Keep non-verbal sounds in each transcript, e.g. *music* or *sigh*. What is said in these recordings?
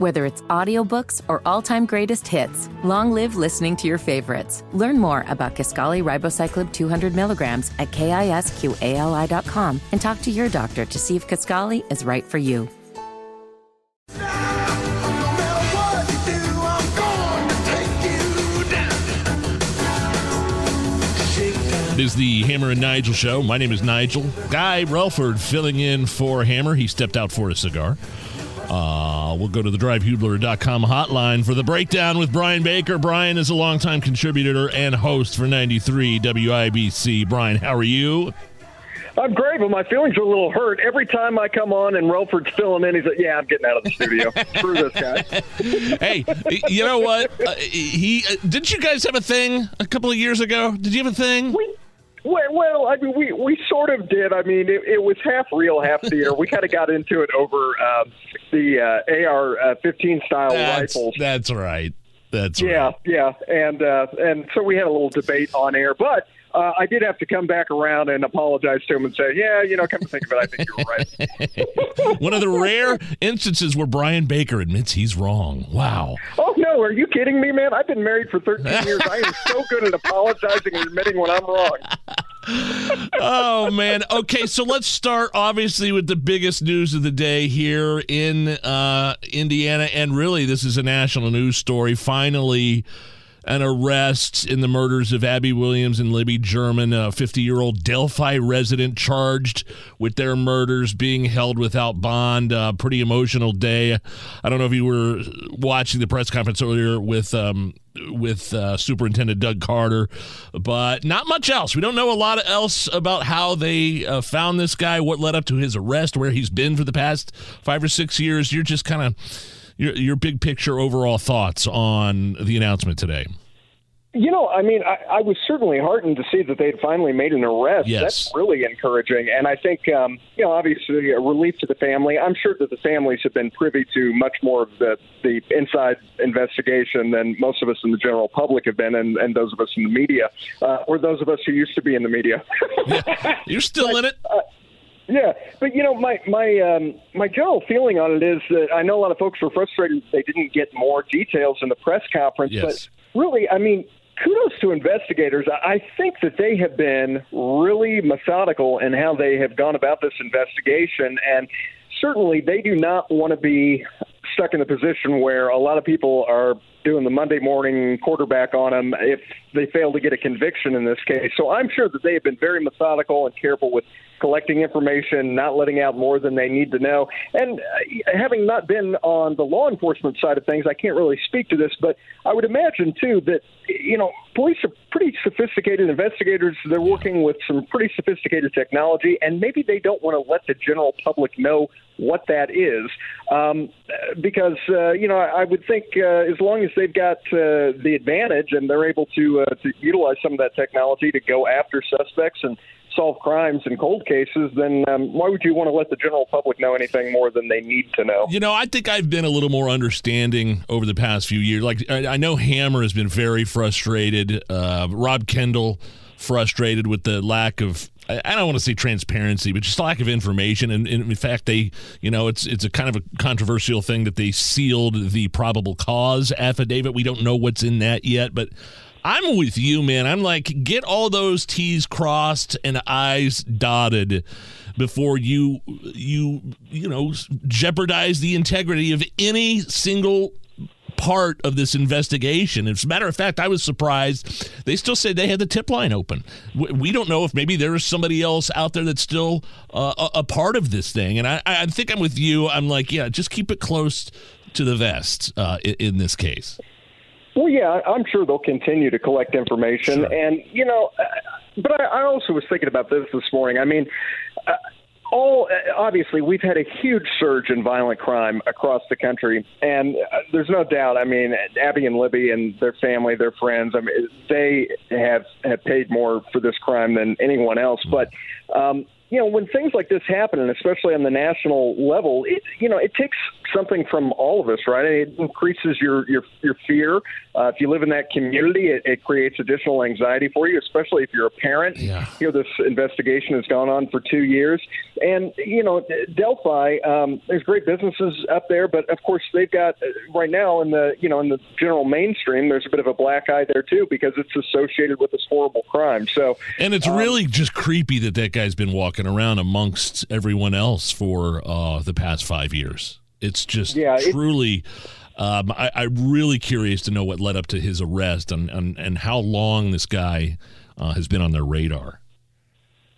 Whether it's audiobooks or all-time greatest hits, long live listening to your favorites. Learn more about Kisqali Ribociclib 200 milligrams at kisqali.com and talk to your doctor to see if Kisqali is right for you. It is the Hammer and Nigel show. My name is Nigel. Guy Relford filling in for Hammer. He stepped out for a cigar. Uh, we'll go to the drivehubler.com hotline for the breakdown with Brian Baker. Brian is a longtime contributor and host for 93 WIBC. Brian, how are you? I'm great, but my feelings are a little hurt. Every time I come on and Relford's filling in, he's like, "Yeah, I'm getting out of the studio. Screw this guy." *laughs* hey, you know what? Uh, he uh, didn't you guys have a thing a couple of years ago? Did you have a thing? We well, well, I mean, we we sort of did. I mean, it, it was half real, half theater. we kind of got into it over um, the uh, AR-15 uh, style that's, rifles. That's right. That's yeah, right. yeah, and uh, and so we had a little debate on air, but uh, I did have to come back around and apologize to him and say, yeah, you know, come to think of it, I think you were right. *laughs* One of the rare instances where Brian Baker admits he's wrong. Wow. Oh, no. Are you kidding me, man? I've been married for 13 *laughs* years. I am so good at apologizing and admitting when I'm wrong. *laughs* oh man okay so let's start obviously with the biggest news of the day here in uh, indiana and really this is a national news story finally an arrest in the murders of Abby Williams and Libby German, a 50 year old Delphi resident charged with their murders, being held without bond. Uh, pretty emotional day. I don't know if you were watching the press conference earlier with. Um, with uh, Superintendent Doug Carter, but not much else. We don't know a lot else about how they uh, found this guy, what led up to his arrest, where he's been for the past five or six years. You're just kind of your, your big picture overall thoughts on the announcement today. You know, I mean, I, I was certainly heartened to see that they'd finally made an arrest. Yes. That's really encouraging. And I think, um, you know, obviously a relief to the family. I'm sure that the families have been privy to much more of the, the inside investigation than most of us in the general public have been, and, and those of us in the media, uh, or those of us who used to be in the media. *laughs* yeah, you're still *laughs* in it. Uh, yeah, but you know, my my um, my general feeling on it is that I know a lot of folks were frustrated they didn't get more details in the press conference, yes. but really, I mean, kudos to investigators. I think that they have been really methodical in how they have gone about this investigation, and certainly they do not want to be stuck in the position where a lot of people are doing the Monday morning quarterback on them if they failed to get a conviction in this case. So I'm sure that they have been very methodical and careful with collecting information, not letting out more than they need to know. And uh, having not been on the law enforcement side of things, I can't really speak to this, but I would imagine too that you know police are pretty sophisticated investigators. They're working with some pretty sophisticated technology, and maybe they don't want to let the general public know what that is, um, because uh, you know I would think uh, as long as they've got uh, the advantage and they're able to uh, to utilize some of that technology to go after suspects and solve crimes and cold cases, then um, why would you want to let the general public know anything more than they need to know? You know, I think I've been a little more understanding over the past few years. Like, I, know Hammer has been very frustrated. Uh, Rob Kendall frustrated with the lack of I don't want to say transparency, but just lack of information. And, and, in fact, they, you know, it's it's a kind of a controversial thing that they sealed the probable cause affidavit. We don't know what's in that yet, but I'm with you, man. I'm like, get all those T's crossed and I's dotted before you you you know jeopardize the integrity of any single part of this investigation. As a matter of fact, I was surprised. They still said they had the tip line open. We don't know if maybe there is somebody else out there that's still uh, a, part of this thing. And I, I, think I'm with you. I'm like, yeah, just keep it close to the vest uh, in this case. Well, yeah, I'm sure they'll continue to collect information, sure. and you know, uh, but I, I also was thinking about this this morning. I mean. Uh, all obviously we've had a huge surge in violent crime across the country and uh, there's no doubt i mean abby and libby and their family their friends i mean they have have paid more for this crime than anyone else but um you know, when things like this happen, and especially on the national level, it you know it takes something from all of us, right? It increases your your your fear. Uh, if you live in that community, it, it creates additional anxiety for you, especially if you're a parent. Yeah. You know, this investigation has gone on for two years, and you know, Delphi. Um, there's great businesses up there, but of course they've got uh, right now in the you know in the general mainstream, there's a bit of a black eye there too because it's associated with this horrible crime. So, and it's um, really just creepy that that guy's been walking around amongst everyone else for uh, the past five years. It's just yeah, truly. Um, I, am really curious to know what led up to his arrest and, and, and how long this guy uh, has been on their radar.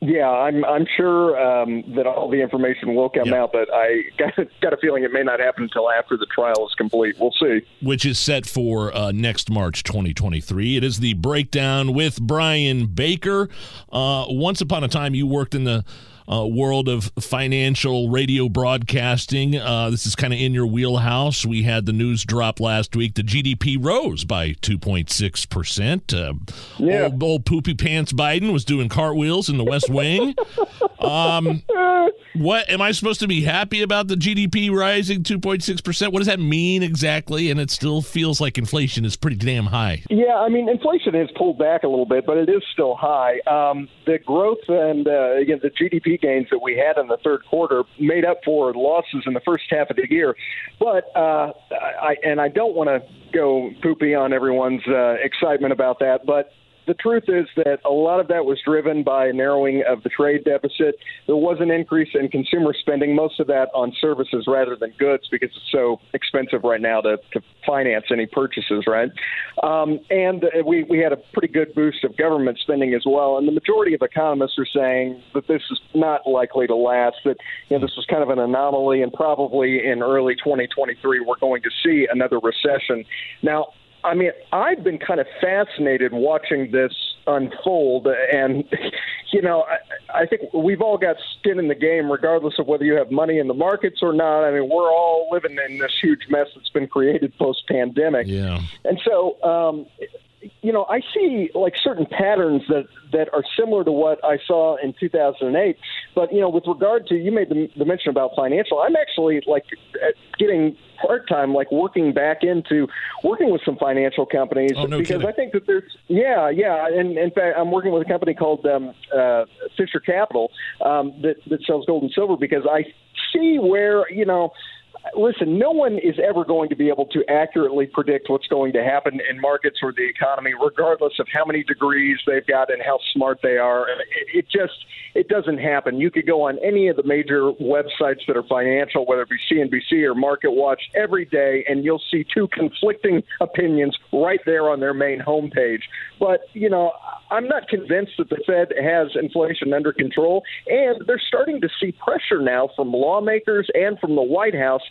Yeah, I'm I'm sure um, that all the information will come out, but I got, got a feeling it may not happen until after the trial is complete. We'll see. Which is set for uh, next March 2023. It is the breakdown with Brian Baker. Uh, once upon a time, you worked in the uh, world of financial radio broadcasting. Uh, this is kind of in your wheelhouse. We had the news drop last week. The GDP rose by 2.6%. Uh, yeah. old, old poopy pants Biden was doing cartwheels in the West Wing. um, what am I supposed to be happy about the GDP rising 2.6%? What does that mean exactly? And it still feels like inflation is pretty damn high. Yeah, I mean, inflation has pulled back a little bit, but it is still high. Um, the growth and uh, again, the GDP gains that we had in the third quarter made up for losses in the first half of the year. But uh, I and I don't want to go poopy on everyone's uh, excitement about that, but the truth is that a lot of that was driven by a narrowing of the trade deficit. There was an increase in consumer spending, most of that on services rather than goods because it's so expensive right now to, to finance any purchases, right? Um, and we, we had a pretty good boost of government spending as well. And the majority of economists are saying that this is not likely to last, that you know, this was kind of an anomaly, and probably in early 2023 we're going to see another recession. Now, I mean, I've been kind of fascinated watching this unfold, and you know, I, I think we've all got skin in the game, regardless of whether you have money in the markets or not. I mean, we're all living in this huge mess that's been created post pandemic, yeah. And so, um, you know, I see like certain patterns that that are similar to what I saw in 2008. But you know, with regard to you made the, the mention about financial, I'm actually like getting part time, like working back into working with some financial companies oh, no because kidding. I think that there's yeah yeah, and in fact I'm working with a company called um, uh, Fisher Capital um, that that sells gold and silver because I see where you know listen, no one is ever going to be able to accurately predict what's going to happen in markets or the economy, regardless of how many degrees they've got and how smart they are. It just it doesn't happen. You could go on any of the major websites that are financial, whether it be CNBC or Market Watch, every day, and you'll see two conflicting opinions right there on their main homepage. But you know, I'm not convinced that the Fed has inflation under control, and they're starting to see pressure now from lawmakers and from the White House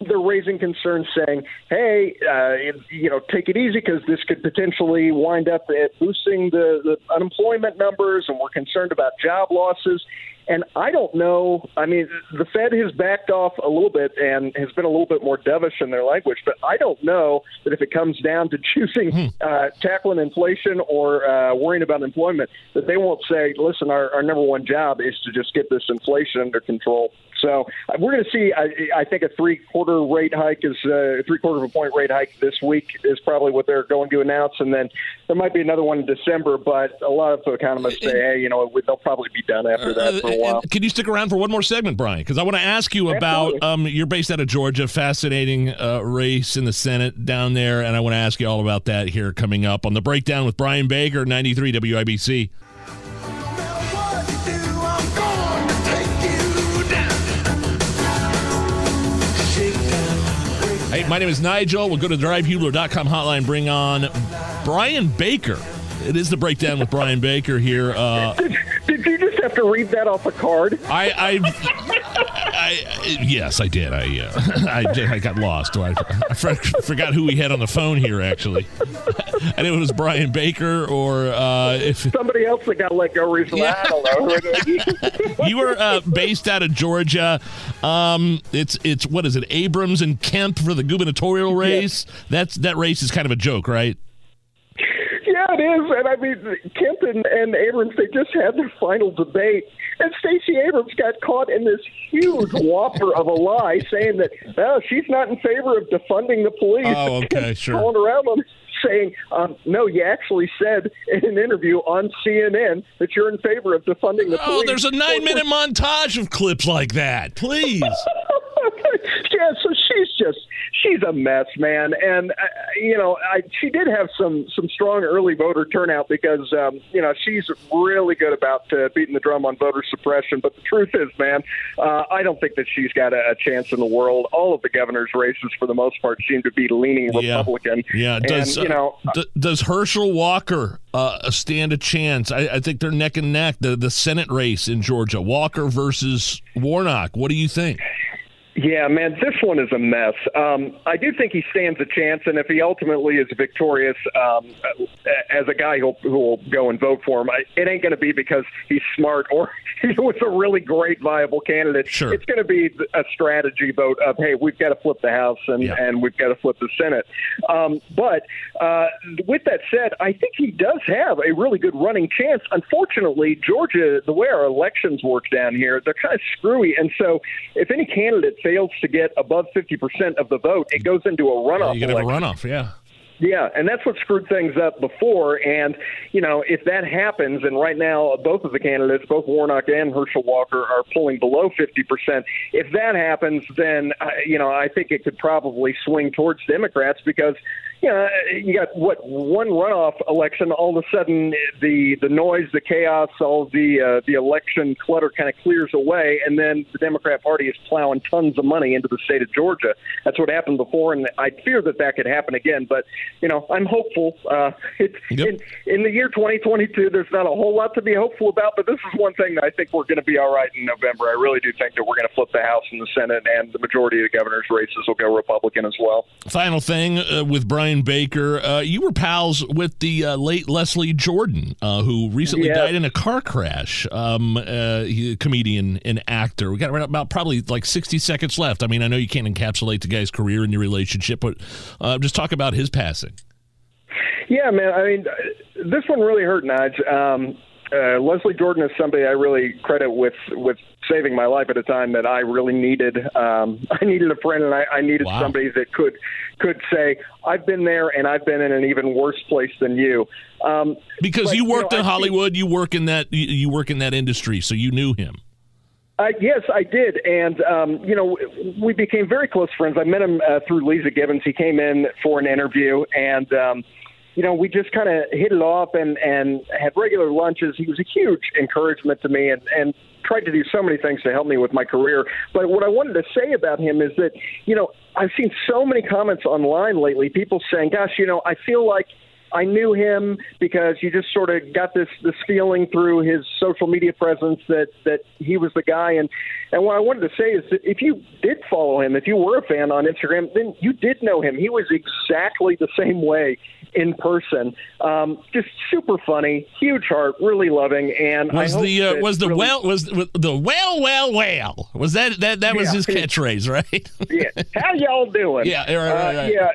they're raising concerns saying, hey, uh, you know, take it easy because this could potentially wind up at boosting the, the unemployment numbers, and we're concerned about job losses. And I don't know. I mean, the Fed has backed off a little bit and has been a little bit more dovish in their language, but I don't know that if it comes down to *laughs* choosing hmm. uh, tackling inflation or uh, worrying about employment, that they won't say, listen, our, our number one job is to just get this inflation under control. So uh, we're going to see. I, I think a three quarter rate hike is uh, three quarter of a point rate hike this week is probably what they're going to announce, and then there might be another one in December. But a lot of economists say, hey, you know, they'll probably be done after that for a while. Can you stick around for one more segment, Brian? Because I want to ask you about. Um, you're based out of Georgia, fascinating uh, race in the Senate down there, and I want to ask you all about that here coming up on the breakdown with Brian Baker, 93 WIBC. Hey, my name is Nigel. We'll go to drivehubler.com hotline, bring on Brian Baker. It is the breakdown with Brian Baker here. Uh, *laughs* did, did, you just have to read that off a card? I, I, I yes, I did. I, uh, *laughs* I, I got lost. I, I forgot who we had on the phone here. Actually, and it was Brian Baker or uh, if somebody else that got let go recently. Yeah. I don't know. *laughs* you were uh, based out of Georgia. Um, it's it's what is it? Abrams and Kemp for the gubernatorial race. Yes. That's that race is kind of a joke, right? Yeah, it is. And I mean, Kemp and, and Abrams, they just had their final debate. And Stacey Abrams got caught in this huge *laughs* whopper of a lie saying that, oh, she's not in favor of defunding the police. Oh, okay, sure. Calling around on saying, um, no, you actually said in an interview on CNN that you're in favor of defunding the Oh, police. Oh, there's a nine minute *laughs* montage of clips like that. Please. *laughs* yeah, so she's just she's a mess, man. And uh, you know, I, she did have some some strong early voter turnout because um, you know she's really good about uh, beating the drum on voter suppression. But the truth is, man, uh, I don't think that she's got a, a chance in the world. All of the governor's races, for the most part, seem to be leaning Yeah. Republican. Yeah. Does and, you know, uh, d- does Herschel Walker uh, stand a chance? I, I think they're neck and neck. The the Senate race in Georgia, Walker versus Warnock. What do you think? Yeah, man, this one is a mess. Um, I do think he stands a chance, and if he ultimately is victorious, um, as a guy who will go and vote for him, I, it ain't going to be because he's smart or *laughs* he was a really great, viable candidate. Sure. It's going to be a strategy vote of, hey, we've got to flip the House and, Yeah. and we've got to flip the Senate. Um, but uh, with that said, I think he does have a really good running chance. Unfortunately, Georgia, the way our elections work down here, they're kind of screwy. And so if any candidate fails to get above 50% of the vote, it goes into a runoff you have a runoff. Yeah. Yeah, and that's what screwed things up before. And, you know, if that happens, and right now both of the candidates, both Warnock and Herschel Walker, are pulling below 50%, if that happens, then, uh, you know, I think it could probably swing towards Democrats because, you know, you got, what, one runoff election, all of a sudden the, the noise, the chaos, all the, uh, the election clutter kind of clears away, and then the Democrat Party is plowing tons of money into the state of Georgia. That's what happened before, and I fear that that could happen again. But you know, I'm hopeful. Uh, it, Yep. in, in the year 2022, there's not a whole lot to be hopeful about, but this is one thing that I think we're going to be all right in November. I really do think that we're going to flip the House and the Senate, and the majority of the governor's races will go Republican as well. Final thing uh, with Brian Baker, uh, you were pals with the uh, late Leslie Jordan, uh, who recently Yeah. died in a car crash. Um, uh, a comedian and actor. We got around about probably like sixty seconds left. I mean, I know you can't encapsulate the guy's career and your relationship, but uh, just talk about his passing. Yeah, man. I mean, this one really hurt, Nige. Um, uh, Leslie Jordan is somebody I really credit with with saving my life at a time that I really needed. Um, *laughs* I needed a friend, and I, I needed Wow. somebody that could could say, "I've been there, and I've been in an even worse place than you." Um, Because but, you worked know, in I think- Hollywood, you work in that you, you work in that industry, so you knew him. Uh, yes, I did, and um, you know, we became very close friends. I met him uh, through Leeza Gibbons. He came in for an interview, and um, you know, we just kind of hit it off and and had regular lunches. He was a huge encouragement to me, and and tried to do so many things to help me with my career. But what I wanted to say about him is that you know, I've seen so many comments online lately. People saying, "Gosh, you know, I feel like." I knew him because you just sort of got this this feeling through his social media presence that that he was the guy. And and what I wanted to say is that if you did follow him, if you were a fan on Instagram, then you did know him. He was exactly the same way in person. Um, just super funny, huge heart, really loving. And Was the uh, was the really- well was the, the well well well was that that that was Yeah. his *laughs* catchphrase right? yeah. How y'all doing? Yeah, right, right, Uh, yeah.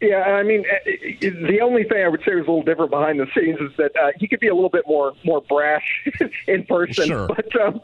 Yeah, I mean, uh, the only thing I would say was a little different behind the scenes is that uh, he could be a little bit more more brash *laughs* in person. Sure. But um,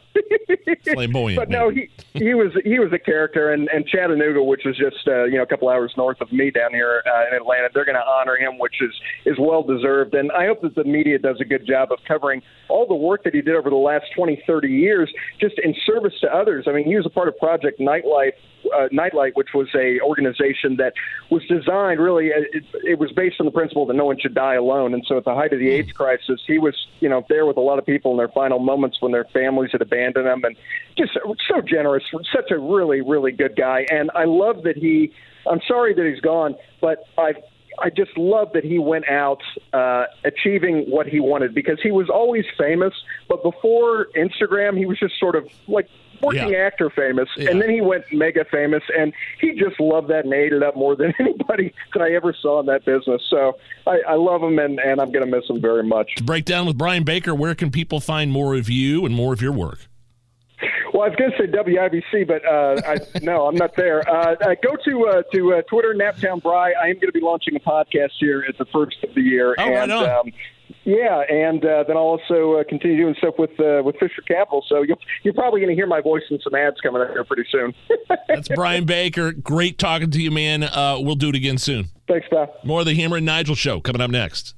*laughs* Flamboyant, But no, he he was he was a character, and and Chattanooga, which is just uh, you know a couple hours north of me down here uh, in Atlanta, they're going to honor him, which is is well deserved. And I hope that the media does a good job of covering all the work that he did over the last 20, 30 years, just in service to others. I mean, he was a part of Project Nightlife uh, Nightlight, which was a organization that was designed really. uh, It, it was based on the principle that no one should die alone. And so, at the height of the AIDS crisis, he was, you know, there with a lot of people in their final moments when their families had abandoned them, and just so generous, such a really, really good guy. And I love that he. I'm sorry that he's gone, but I. I just love that he went out uh, achieving what he wanted because he was always famous, but before Instagram, he was just sort of like working Yeah. actor famous, Yeah. and then he went mega famous, and he just loved that and ate it up more than *laughs* anybody that I ever saw in that business. So I, I love him, and, and I'm going to miss him very much. Break down with Brian Baker. Where can people find more of you and more of your work? Well, I was going to say WIBC, but uh, I, no, I'm not there. Uh, uh, go to uh, to uh, Twitter, Naptown Bry. I am going to be launching a podcast here at the first of the year. Oh, and, right on. Um, yeah, and uh, then I'll also uh, continue doing stuff with uh, with Fisher Capital. So you'll, you're probably going to hear my voice in some ads coming up here pretty soon. *laughs* That's Brian Baker. Great talking to you, man. Uh, we'll do it again soon. Thanks, pal. More of the Hammer and Nigel show coming up next.